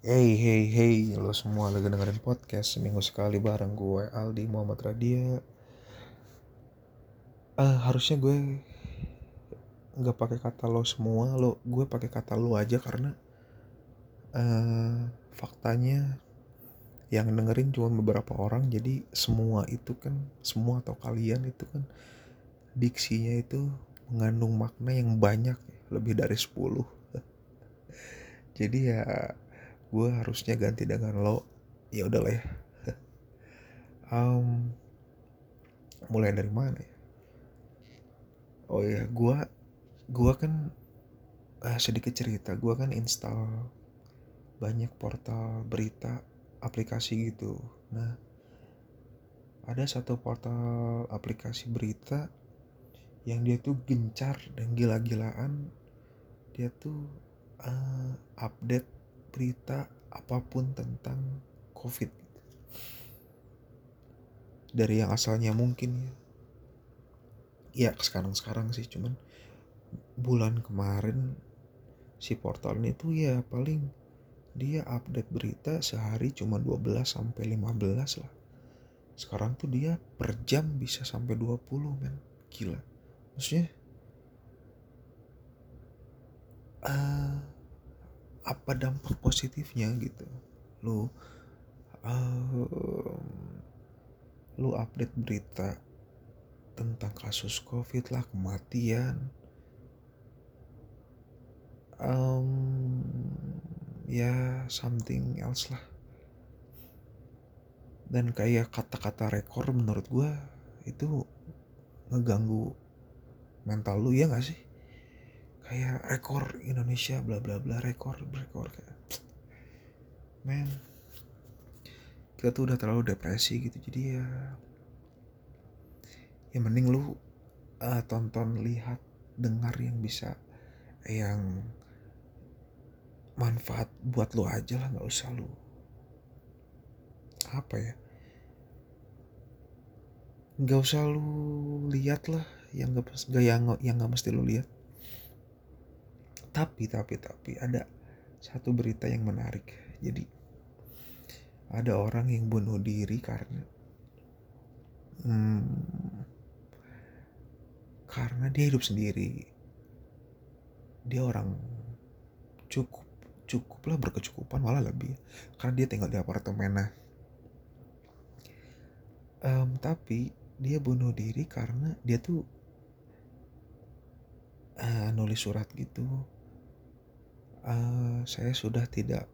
Hey hey hey lo semua lagi dengerin podcast seminggu sekali bareng gue Aldi Muhammad Radia. Eh harusnya gue nggak pakai kata lo semua lo gue pakai kata lo aja karena eh faktanya yang dengerin cuma beberapa orang jadi semua itu kan semua atau kalian itu kan diksinya itu mengandung makna yang banyak lebih dari 10 jadi ya gue harusnya ganti dengan lo. Ya udah lah ya. Um, mulai dari mana ya? Oh ya gue gue kan uh, sedikit cerita. Gue kan install banyak portal berita aplikasi gitu. Nah ada satu portal aplikasi berita yang dia tuh gencar dan gila-gilaan. Dia tuh uh, update berita apa pun tentang covid. Dari yang asalnya mungkin ya. Ya sekarang sekarang sih cuman bulan kemarin si portal ini tuh ya paling dia update berita sehari cuma 12 sampai 15 lah. Sekarang tuh dia per jam bisa sampai 20 men. Gila. Maksudnya uh, apa dampak positifnya gitu. Lu uh, lu update berita tentang kasus covid lah kematian. Um, ya something else lah. Dan kayak kata-kata rekor menurut gue itu ngeganggu mental lu ya gak sih kayak rekor Indonesia bla bla bla rekor rekor kayak men kita tuh udah terlalu depresi gitu jadi ya ya mending lu uh, tonton lihat dengar yang bisa yang manfaat buat lu aja lah nggak usah lu apa ya nggak usah lu lihat lah yang nggak gak yang yang nggak mesti lu lihat tapi tapi tapi ada satu berita yang menarik. Jadi ada orang yang bunuh diri karena hmm, karena dia hidup sendiri. Dia orang cukup cukup lah berkecukupan malah lebih. Karena dia tinggal di apartemen nah um, tapi dia bunuh diri karena dia tuh uh, nulis surat gitu uh, saya sudah tidak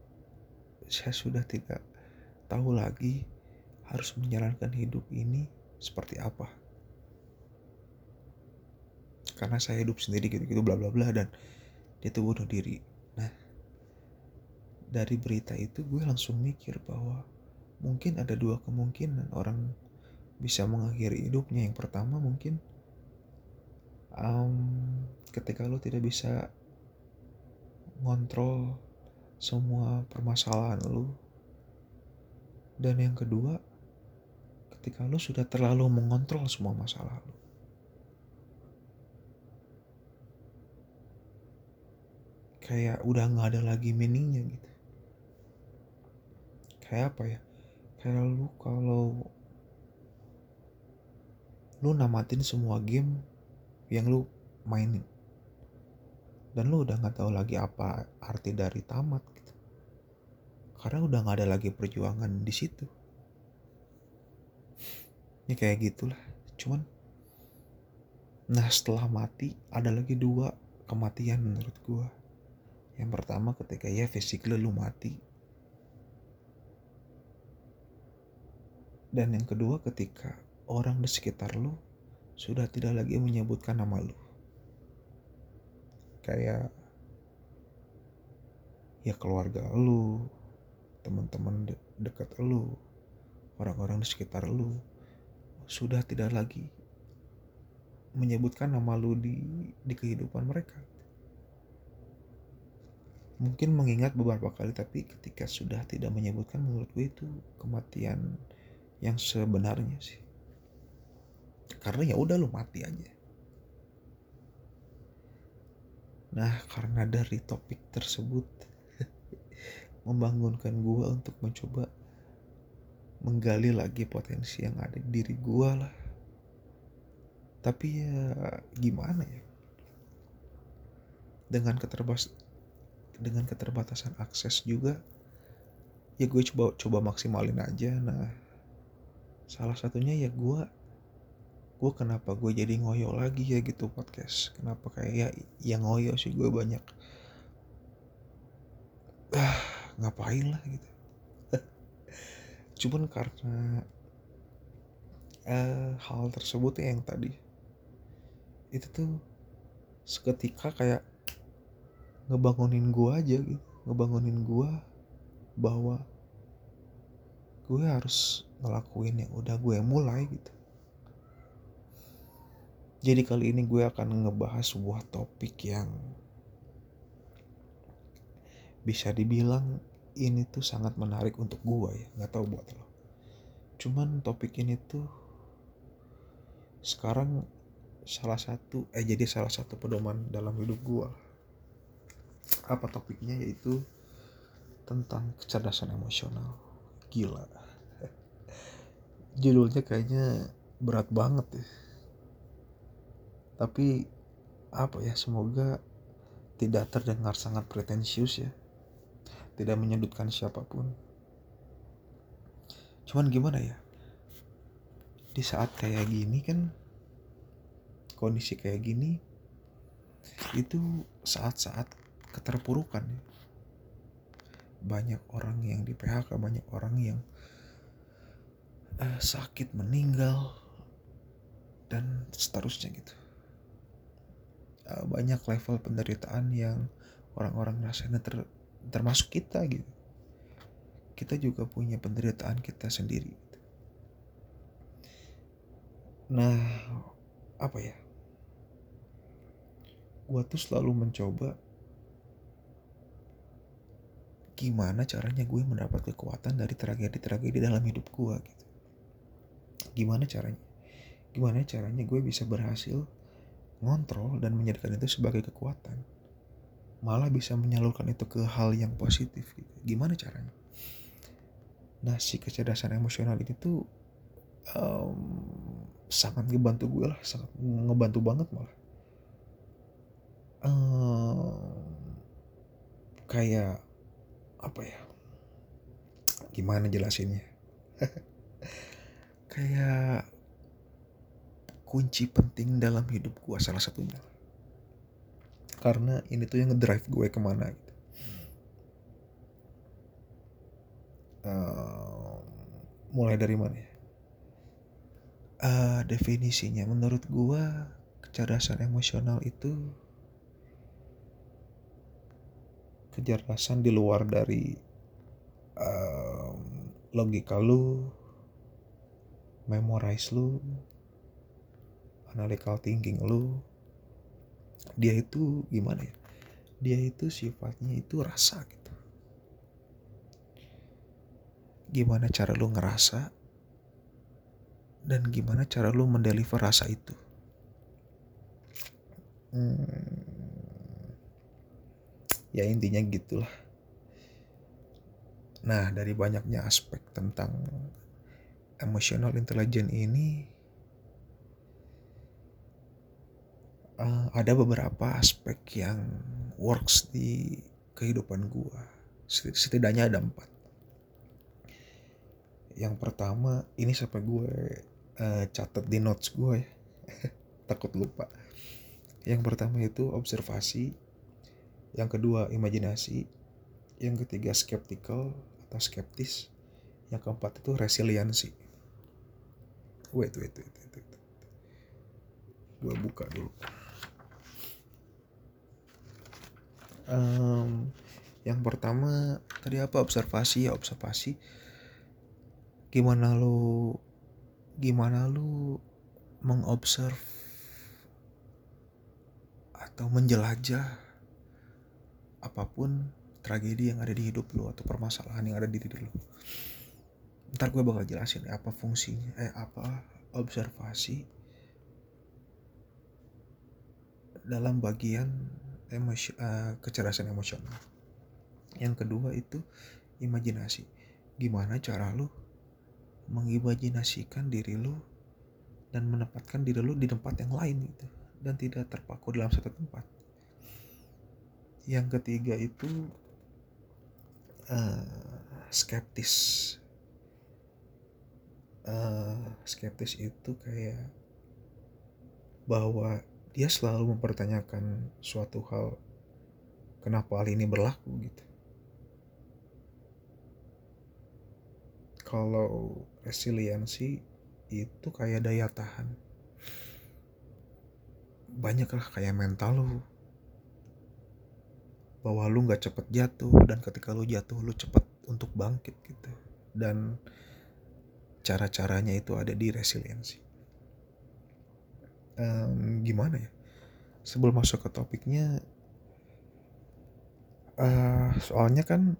saya sudah tidak tahu lagi harus menjalankan hidup ini seperti apa. Karena saya hidup sendiri gitu-gitu bla bla bla dan dia tuh bunuh diri. Nah dari berita itu gue langsung mikir bahwa mungkin ada dua kemungkinan orang bisa mengakhiri hidupnya. Yang pertama mungkin um, ketika lo tidak bisa ngontrol semua permasalahan lo dan yang kedua ketika lo sudah terlalu mengontrol semua masalah lo kayak udah nggak ada lagi meaningnya gitu. Kayak apa ya? Kayak lu kalau lu namatin semua game yang lu mainin dan lu udah nggak tahu lagi apa arti dari tamat gitu. Karena udah nggak ada lagi perjuangan di situ. Ini kayak gitulah. Cuman nah setelah mati ada lagi dua kematian menurut gua. Yang pertama ketika ya fisik lu mati. Dan yang kedua ketika orang di sekitar lu sudah tidak lagi menyebutkan nama lu. Kayak ya keluarga lu, teman-teman de dekat lu, orang-orang di sekitar lu sudah tidak lagi menyebutkan nama lu di di kehidupan mereka. Mungkin mengingat beberapa kali tapi ketika sudah tidak menyebutkan menurut gue itu kematian yang sebenarnya sih karena ya udah lu mati aja nah karena dari topik tersebut membangunkan gue untuk mencoba menggali lagi potensi yang ada di diri gue lah. Tapi ya gimana ya? Dengan keterbas dengan keterbatasan akses juga ya gue coba coba maksimalin aja. Nah salah satunya ya gue gue kenapa gue jadi ngoyo lagi ya? Gitu podcast. Kenapa kayak ya yang ngoyo sih gue banyak. Ah ngapain lah gitu. Cuman karena uh, hal tersebut ya yang tadi itu tuh seketika kayak ngebangunin gue aja gitu. Ngebangunin gue bahwa gue harus ngelakuin yang udah gue mulai gitu jadi kali ini gue akan ngebahas sebuah topik yang bisa dibilang ini tuh sangat menarik untuk gue ya nggak tahu buat lo. Cuman topik ini tuh sekarang salah satu eh jadi salah satu pedoman dalam hidup gue. Apa topiknya? Yaitu tentang kecerdasan emosional. Gila. Judulnya kayaknya berat banget ya tapi apa ya semoga tidak terdengar sangat pretensius ya tidak menyudutkan siapa pun. Cuman gimana ya? Di saat kayak gini kan kondisi kayak gini itu saat-saat keterpurukan ya. Banyak orang yang di PHK, banyak orang yang uh, sakit meninggal dan seterusnya gitu. Uh, banyak level penderitaan yang orang-orang rasanya ter termasuk kita gitu. Kita juga punya penderitaan kita sendiri nah apa ya? Gua tuh selalu mencoba gimana caranya gue mendapat kekuatan dari tragedi-tragedi dalam hidup gue gitu. Gimana caranya? Gimana caranya gue bisa berhasil ngontrol dan menjadikan itu sebagai kekuatan malah bisa menyalurkan itu ke hal yang positif gitu. Gimana caranya? Nah si kecerdasan emosional ini tuh um, sangat ngebantu gue lah, sangat ngebantu banget malah. Um, kayak apa ya? Gimana jelasinnya? kayak kunci penting dalam hidup gue salah satunya. Karena ini tuh yang ngedrive gue ke mana gitu. Uh, mulai dari mana ya? Uh, definisinya menurut gue kecerdasan emosional itu kecerdasan di luar dari um, logika lu memorize lu analytical thinking lu dia itu gimana ya? Dia itu sifatnya itu rasa gitu. Gimana cara lu ngerasa dan gimana cara lu mendeliver rasa itu? Hmm, ya intinya gitulah. Nah dari banyaknya aspek tentang emotional intelligence ini uh, ada beberapa aspek yang works di kehidupan gua. Setidaknya ada empat. Yang pertama ini sampai gue uh, catat di notes gue ya. Takut lupa. Yang pertama itu observasi. Yang kedua imajinasi. Yang ketiga skeptical atau skeptis. Yang keempat itu resiliensi. Wait wait wait, wait, wait. gue buka dulu um, yang pertama tadi apa? Observasi ya observasi. Gimana lu gimana lu mengobserv atau menjelajah apa pun tragedi yang ada di hidup lu atau permasalahan yang ada di diri lu? Ntar gue bakal jelasin apa fungsinya eh apa observasi dalam bagian emosi, uh, kecerdasan emosional. Yang kedua itu imajinasi. Gimana cara lu mengimajinasikan diri lu dan menempatkan diri lu di tempat yang lain gitu dan tidak terpaku dalam satu tempat. Yang ketiga itu uh, skeptis. Uh, skeptis itu kayak bahwa dia selalu mempertanyakan suatu hal kenapa hal ini berlaku gitu. Kalau resiliensi itu kayak daya tahan. Banyak lah kayak mental lu. Bahwa lu nggak cepet jatuh dan ketika lu jatuh lu cepet untuk bangkit gitu. Dan cara-caranya itu ada di resiliensi um, gimana ya? Sebelum masuk ke topiknya uh, soalnya kan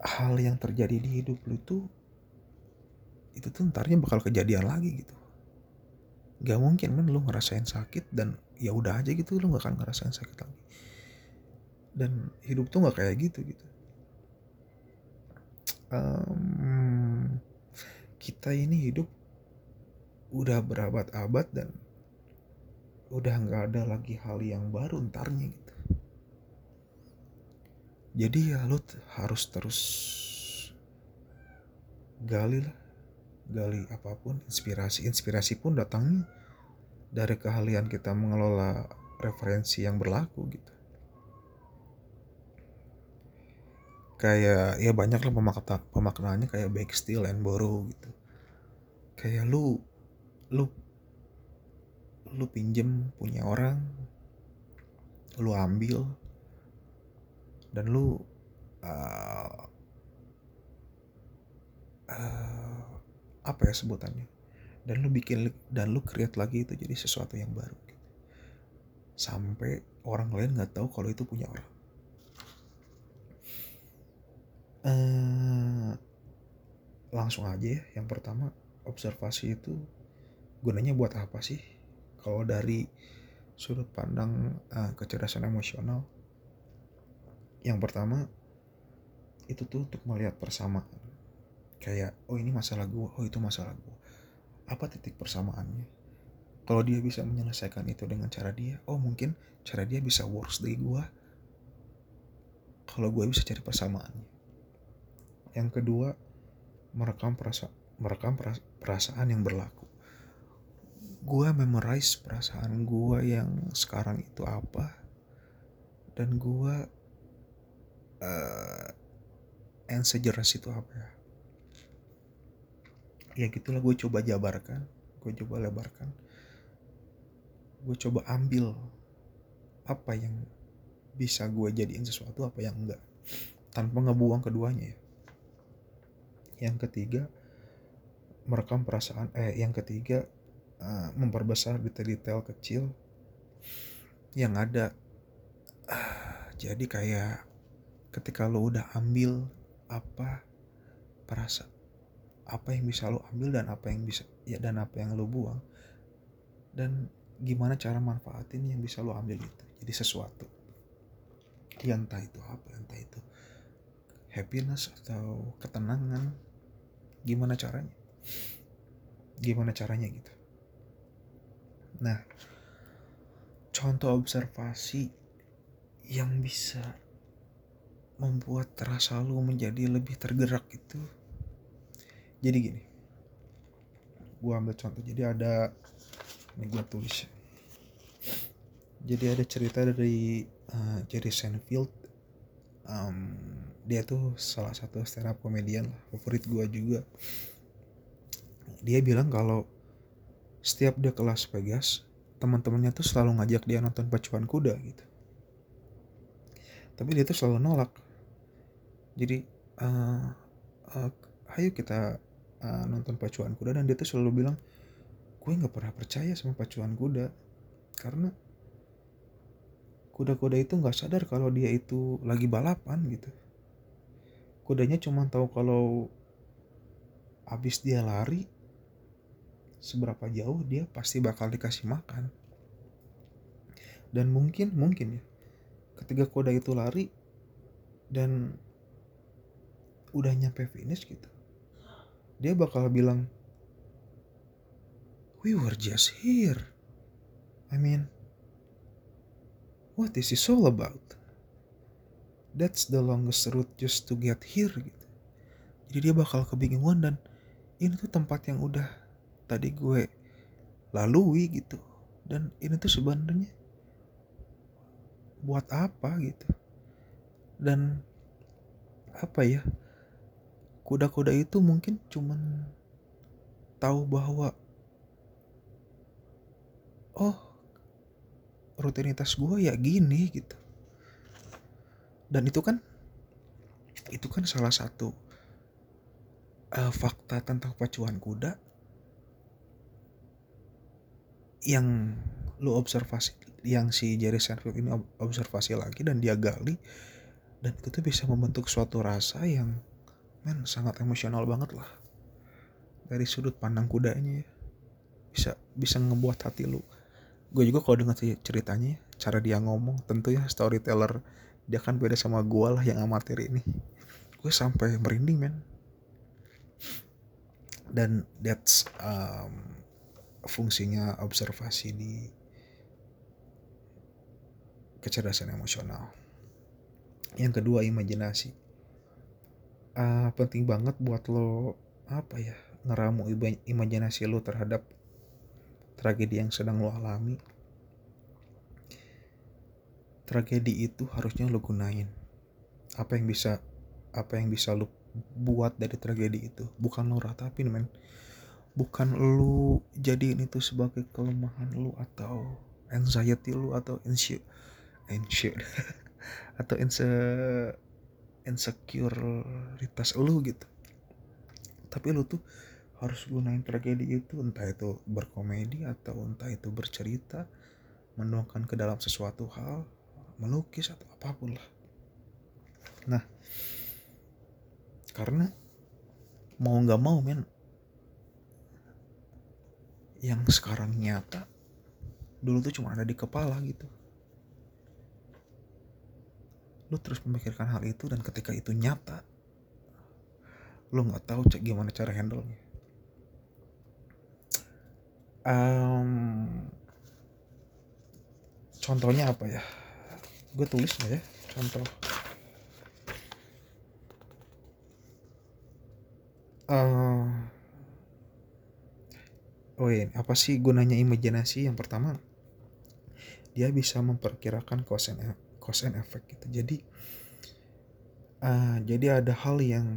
hal yang terjadi di hidup lu tuh itu tuh ntarnya bakal kejadian lagi gitu. Gak mungkin kan lu ngerasain sakit dan ya udah aja gitu lu gak akan ngerasain sakit lagi. Dan hidup tuh gak kayak gitu gitu. Um, kita ini hidup udah berabad-abad dan udah nggak ada lagi hal yang baru ntarnya gitu. Jadi ya lu harus terus gali lah gali apa pun inspirasi inspirasi pun datangnya dari keahlian kita mengelola referensi yang berlaku gitu. Kayak ya banyak lah pemakna pemaknaannya kayak back and borrow gitu. Kayak lu lu lu pinjem punya orang lu ambil dan lu uh, uh, apa ya sebutannya? Dan lu bikin dan lu create lagi itu jadi sesuatu yang baru gitu. sampai orang lain nggak tahu kalau itu punya orang. Uh, langsung aja ya. Yang pertama observasi itu gunanya buat apa sih kalau dari sudut pandang uh, kecerdasan emosional yang pertama itu tuh untuk melihat persamaan. Kayak oh ini masalah gue oh itu masalah gue apa titik persamaannya? Kalau dia bisa menyelesaikan itu dengan cara dia oh mungkin cara dia bisa worse dari gue kalau gue bisa cari persamaannya. Yang kedua merekam perasa merekam perasaan yang berlaku gue memorize perasaan gue yang sekarang itu apa. Dan gue uh, yang sejelas itu apa ya? Ya gitulah gue coba jabarkan gue coba lebarkan. Gue coba ambil apa yang bisa gue jadiin sesuatu apa yang enggak. Tanpa ngebuang keduanya ya. Yang ketiga merekam perasaan eh yang ketiga uh, memperbesar detail-detail kecil yang ada. Uh, jadi kayak ketika lo udah ambil apa perasa apa yang bisa lo ambil dan apa yang bisa ya dan apa yang lo buang dan gimana cara manfaatin yang bisa lo ambil itu. Jadi sesuatu. Ya entah itu apa entah itu happiness atau ketenangan gimana caranya? Gimana caranya gitu nah contoh observasi yang bisa membuat rasa lu menjadi lebih tergerak itu jadi gini. Gua ambil contoh jadi ada ini gua tulis. Jadi ada cerita dari uh, Jerry Seinfeld. Um, dia tuh salah satu stand up komedian lah favorit gua juga. Dia bilang kalau setiap dia ke Las Vegas teman-temannya tuh selalu ngajak dia nonton pacuan kuda gitu. Tapi dia tuh selalu nolak. Jadi uh, uh, ayo kita uh, nonton pacuan kuda dan dia tuh selalu bilang gue nggak pernah percaya sama pacuan kuda. Karena kuda-kuda itu nggak sadar kalau dia itu lagi balapan gitu. Kudanya cuma tahu kalau abis dia lari seberapa jauh dia pasti bakal dikasih makan. Dan mungkin mungkin ya ketika kuda itu lari dan udah nyampe finish gitu dia bakal bilang we were just here. I mean what is this all about? That's the longest route just to get here gitu. Jadi dia bakal kebingungan dan ini tuh tempat yang udah tadi gue lalui gitu. Dan ini tuh sebenarnya buat apa gitu. Dan apa ya kuda-kuda itu mungkin cuman tahu bahwa oh rutinitas gue ya gini gitu. Dan itu kan itu kan salah satu uh, fakta tentang pacuan kuda yang lu observasi yang si Jerry Seinfeld ini observasi lagi dan dia gali dan itu bisa membentuk suatu rasa yang men sangat emosional banget lah. Dari sudut pandang kudanya ya. Bisa bisa ngebuat hati lu. Gue juga kalau dengar ceritanya cara dia ngomong tentu ya storyteller dia kan beda sama gue lah yang amatir ini. Gue sampai merinding men. Dan that's um, fungsinya observasi di kecerdasan emosional. Yang kedua imajinasi. Uh, penting banget buat lo apa ya ngeramu imajinasi lo terhadap tragedi yang sedang lo alami. Tragedi itu harusnya lo gunain. Apa yang bisa apa yang bisa lo buat dari tragedi itu? Bukan lo ratapin men bukan lu jadiin itu sebagai kelemahan lu atau anxiety lu atau insecure insecure atau inse insecuritas lu gitu. Tapi lu tuh harus gunain tragedi itu entah itu berkomedi atau entah itu bercerita menuangkan ke dalam sesuatu hal melukis atau apa pun lah. Nah karena mau nggak mau men yang sekarang nyata dulu tuh cuma ada di kepala gitu. Lu terus memikirkan hal itu dan ketika itu nyata lu nggak tahu cek gimana cara handle nya um, contohnya apa ya? Gue tulis ya? Contoh. Uh, oh iya apa sih gunanya imajinasi? Yang pertama dia bisa memperkirakan cause and, cause and effect gitu. Jadi uh, jadi ada hal yang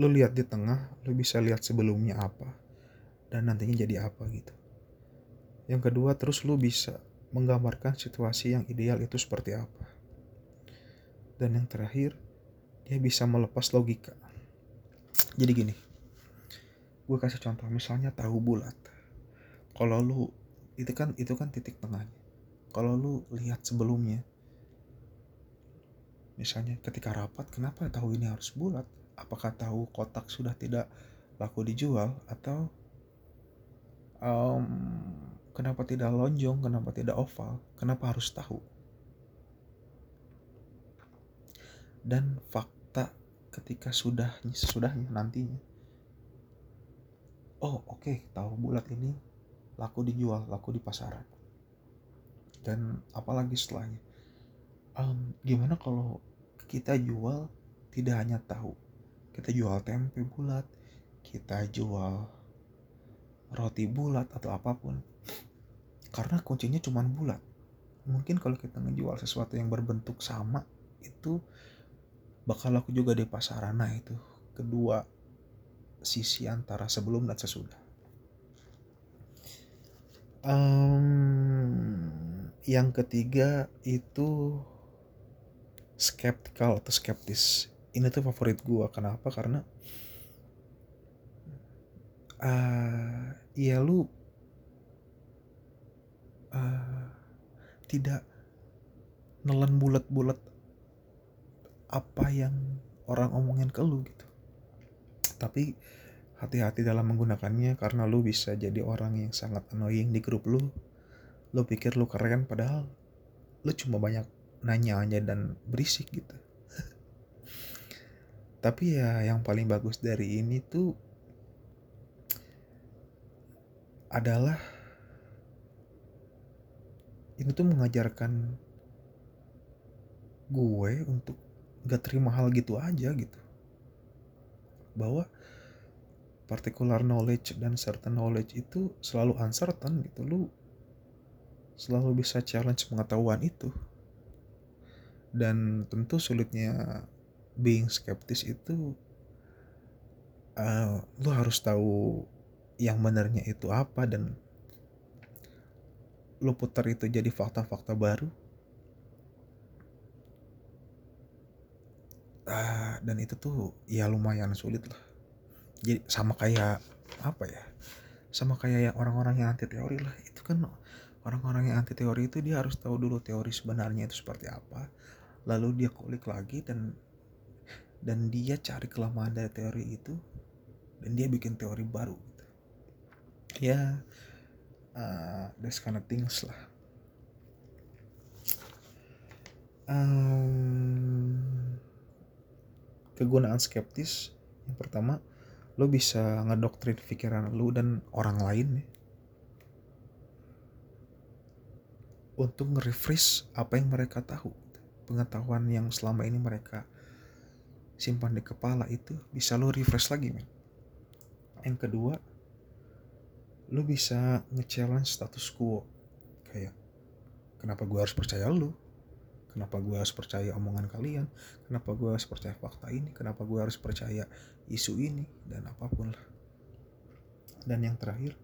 lu lihat di tengah lu bisa lihat sebelumnya apa dan nantinya jadi apa gitu. Yang kedua terus lu bisa menggambarkan situasi yang ideal itu seperti apa. Dan yang terakhir dia bisa melepas logika. Jadi gini gue kasih contoh misalnya tahu bulat. Kalau lu itu kan itu kan titik tengahnya. Kalau lu lihat sebelumnya misalnya ketika rapat kenapa tahu ini harus bulat? Apakah tahu kotak sudah tidak laku dijual? Atau um, kenapa tidak lonjong? Kenapa tidak oval? Kenapa harus tahu? Dan fakta ketika sudah sesudahnya nantinya oh oke okay, tahu bulat ini. Laku dijual laku di pasaran. Dan apalagi setelahnya? Um, gimana kalau kita jual tidak hanya tahu? Kita jual tempe bulat kita jual roti bulat atau apa pun. Karena kuncinya cuma bulat. Mungkin kalau kita ngejual sesuatu yang berbentuk sama itu bakal laku juga di pasaran. Nah itu kedua sisi antara sebelum dan sesudah. Um, yang ketiga itu skeptical atau skeptis. Ini tuh favorit gue. Kenapa? Karena uh, ya lu uh, tidak nelan bulat-bulat apa yang orang omongin ke lu gitu tapi hati-hati dalam menggunakannya karena lu bisa jadi orang yang sangat annoying di grup lu. Lu pikir lu keren padahal lu cuma banyak nanya aja dan berisik gitu. Tapi ya yang paling bagus dari ini tuh adalah ini tuh mengajarkan gue untuk gak terima hal gitu aja gitu bahwa particular knowledge dan certain knowledge itu selalu uncertain gitu. Lu selalu bisa challenge pengetahuan itu. Dan tentu sulitnya being skeptis itu uh, lu harus tahu yang benarnya itu apa dan lu putar itu jadi fakta-fakta baru uh, dan itu tuh ya lumayan sulit lah. Jadi sama kayak apa ya sama kayak yang orang-orang yang anti teori lah. Itu kan orang-orang yang anti teori itu dia harus tahu dulu teori sebenarnya itu seperti apa. Lalu dia kulik lagi dan dan dia cari kelemahan dari teori itu dan dia bikin teori baru gitu. ya uh, that's kind of things lah. Um, kegunaan skeptis. Yang pertama lo bisa ngedoktrin pikiran lo dan orang lain ya. Untuk nge-refresh apa yang mereka tahu. Pengetahuan yang selama ini mereka simpan di kepala itu bisa lo refresh lagi men. Yang kedua lo bisa nge-challenge status quo. Kayak kenapa gue harus percaya lo kenapa gue harus percaya omongan kalian? Kenapa gue harus percaya fakta ini? Kenapa gue harus percaya isu ini? Dan apa pun lah. Dan yang terakhir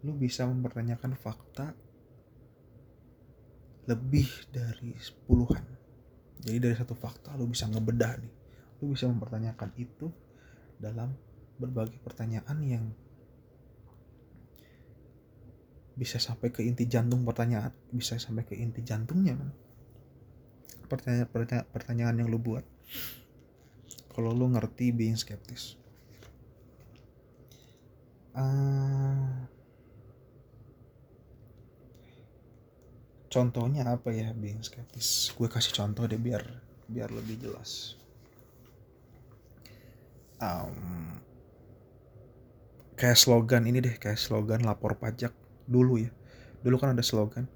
lu bisa mempertanyakan fakta lebih dari puluhan jadi dari satu fakta lu bisa ngebedah nih. Lu bisa mempertanyakan itu dalam berbagai pertanyaan yang bisa sampai ke inti jantung pertanyaan bisa sampai ke inti jantungnya pertanyaan pertanyaan pertanyaan yang lu buat. Kalau lu ngerti being skeptis. Uh, contohnya apa ya being skeptis? Gue kasih contoh deh biar biar lebih jelas. Um, kayak slogan ini deh kayak slogan lapor pajak dulu ya. Dulu kan ada slogan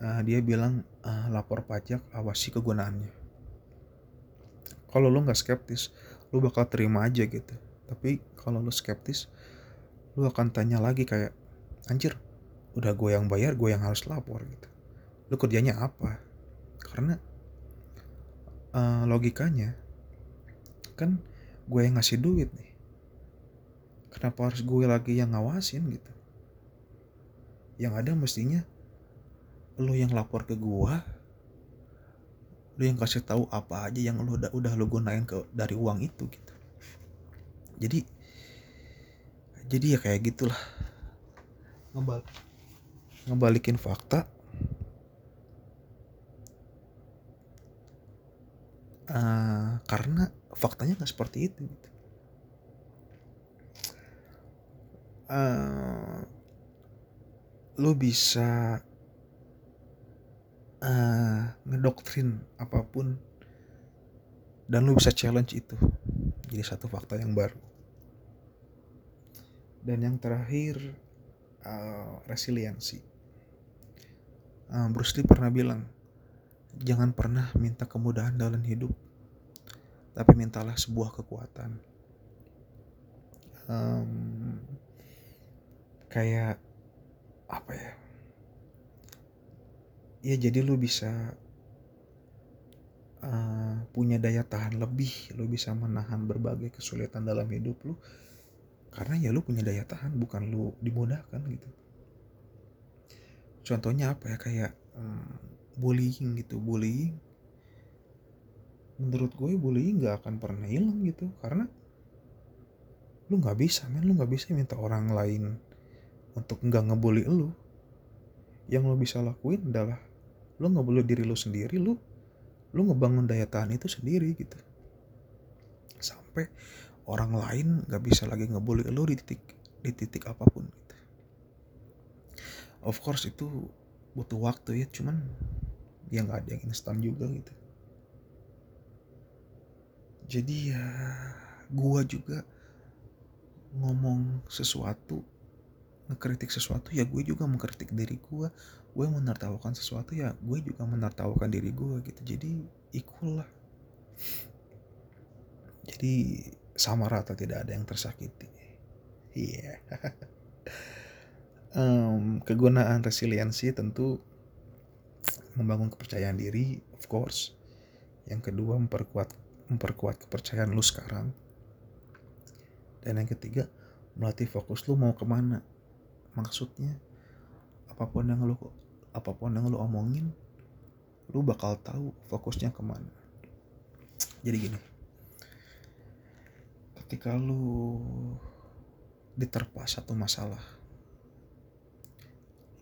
uh, dia bilang uh, lapor pajak awasi kegunaannya. Kalau lo nggak skeptis lo bakal terima aja gitu. Tapi kalau lo skeptis lo akan tanya lagi kayak anjir udah gue yang bayar gue yang harus lapor gitu. Lu kerjanya apa? Karena uh, logikanya kan gue yang ngasih duit nih. Kenapa harus gue lagi yang ngawasin gitu yang ada mestinya lu yang lapor ke gue lu yang kasih tahu apa aja yang lu udah udah lu gunain ke dari uang itu gitu. Jadi jadi ya kayak gitulah. Ngebal ngebalikin fakta. Uh, karena faktanya nggak seperti itu gitu. Uh, lu bisa uh, ngedoktrin apa pun dan lu bisa challenge itu jadi satu fakta yang baru. Dan yang terakhir uh, resiliensi. Uh, Bruce Lee pernah bilang jangan pernah minta kemudahan dalam hidup tapi mintalah sebuah kekuatan. Um, kayak apa ya? Ya jadi lu bisa uh, punya daya tahan lebih lu bisa menahan berbagai kesulitan dalam hidup lu karena ya lu punya daya tahan bukan lu dimudahkan gitu. Contohnya apa ya kayak um, bullying gitu. Bullying menurut gue bullying nggak akan pernah hilang gitu karena lu nggak bisa men. Lu nggak bisa minta orang lain untuk nggak ngebully lu. Yang lo bisa lakuin adalah lu ngebully diri lu sendiri lu lu ngebangun daya tahan itu sendiri gitu. Sampai orang lain nggak bisa lagi ngebully lu di titik di titik apa pun of course itu butuh waktu ya cuman ya nggak ada yang instan juga gitu. Jadi ya gua juga ngomong sesuatu ngekritik sesuatu ya gue juga mengkritik diri gue. Gue menertawakan sesuatu ya gue juga menertawakan diri gue gitu. Jadi equal jadi sama rata tidak ada yang tersakiti. Iya. Yeah. um, kegunaan resiliensi tentu membangun kepercayaan diri of course. Yang kedua memperkuat memperkuat kepercayaan lu sekarang. Dan yang ketiga melatih fokus lu mau ke mana maksudnya apa pun yang lu apa pun yang lu omongin lu bakal tahu fokusnya ke mana. Jadi gini ketika lu diterpa satu masalah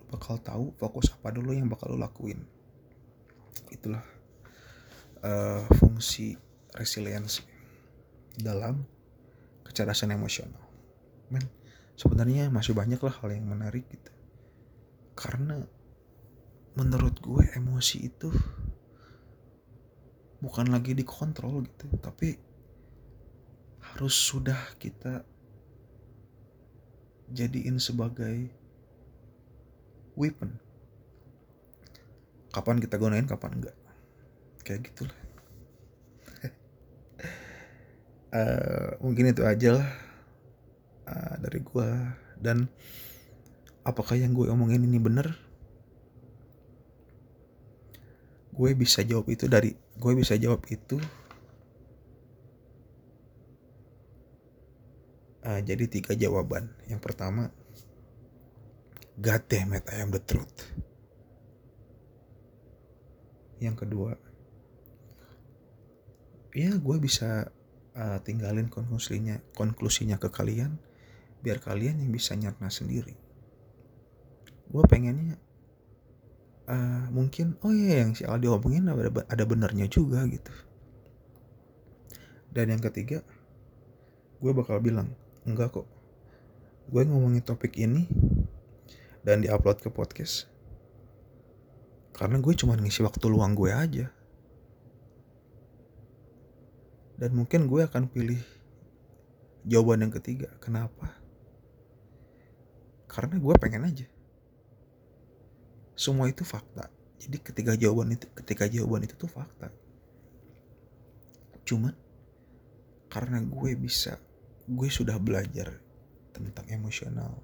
lu bakal tahu fokus apa dulu yang bakal lu lakuin. Itulah uh, fungsi resiliensi dalam kecerdasan emosional. Men sebenarnya masih banyak lah hal yang menarik gitu. Karena menurut gue emosi itu bukan lagi dikontrol gitu tapi harus sudah kita jadiin sebagai weapon. Kapan kita gunain kapan enggak. Kayak gitulah. Uh, mungkin itu aja lah dari gue dan apakah yang gue omongin ini bener gue bisa jawab itu dari gue bisa jawab itu uh, jadi tiga jawaban. Yang pertama God damn it the truth. Yang kedua ya gue bisa uh, tinggalin konklusinya konklusinya ke kalian biar kalian yang bisa nyarna sendiri. Gue pengennya uh, mungkin oh iya yang si Aldi omongin ada ada benernya juga gitu. Dan yang ketiga gue bakal bilang enggak kok. Gue ngomongin topik ini dan diupload ke podcast karena gue cuma ngisi waktu luang gue aja. Dan mungkin gue akan pilih jawaban yang ketiga kenapa karena gue pengen aja. Semua itu fakta. Jadi ketika jawaban itu ketika jawaban itu tuh fakta. Cuman karena gue bisa gue sudah belajar tentang emosional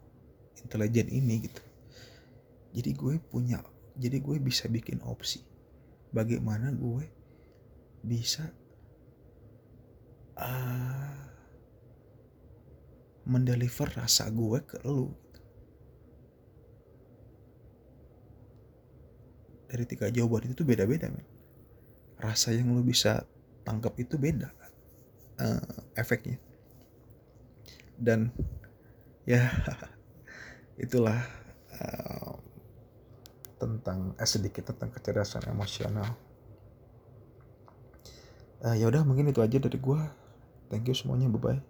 intelijen ini gitu. Jadi gue punya jadi gue bisa bikin opsi bagaimana gue bisa uh, mendeliver rasa gue ke lu dari tiga jawaban itu tuh beda-beda men. Rasa yang lo bisa tangkap itu beda uh, efeknya. Dan ya itulah uh, tentang eh, sedikit tentang kecerdasan emosional. Uh, ya udah mungkin itu aja dari gue thank you semuanya bye bye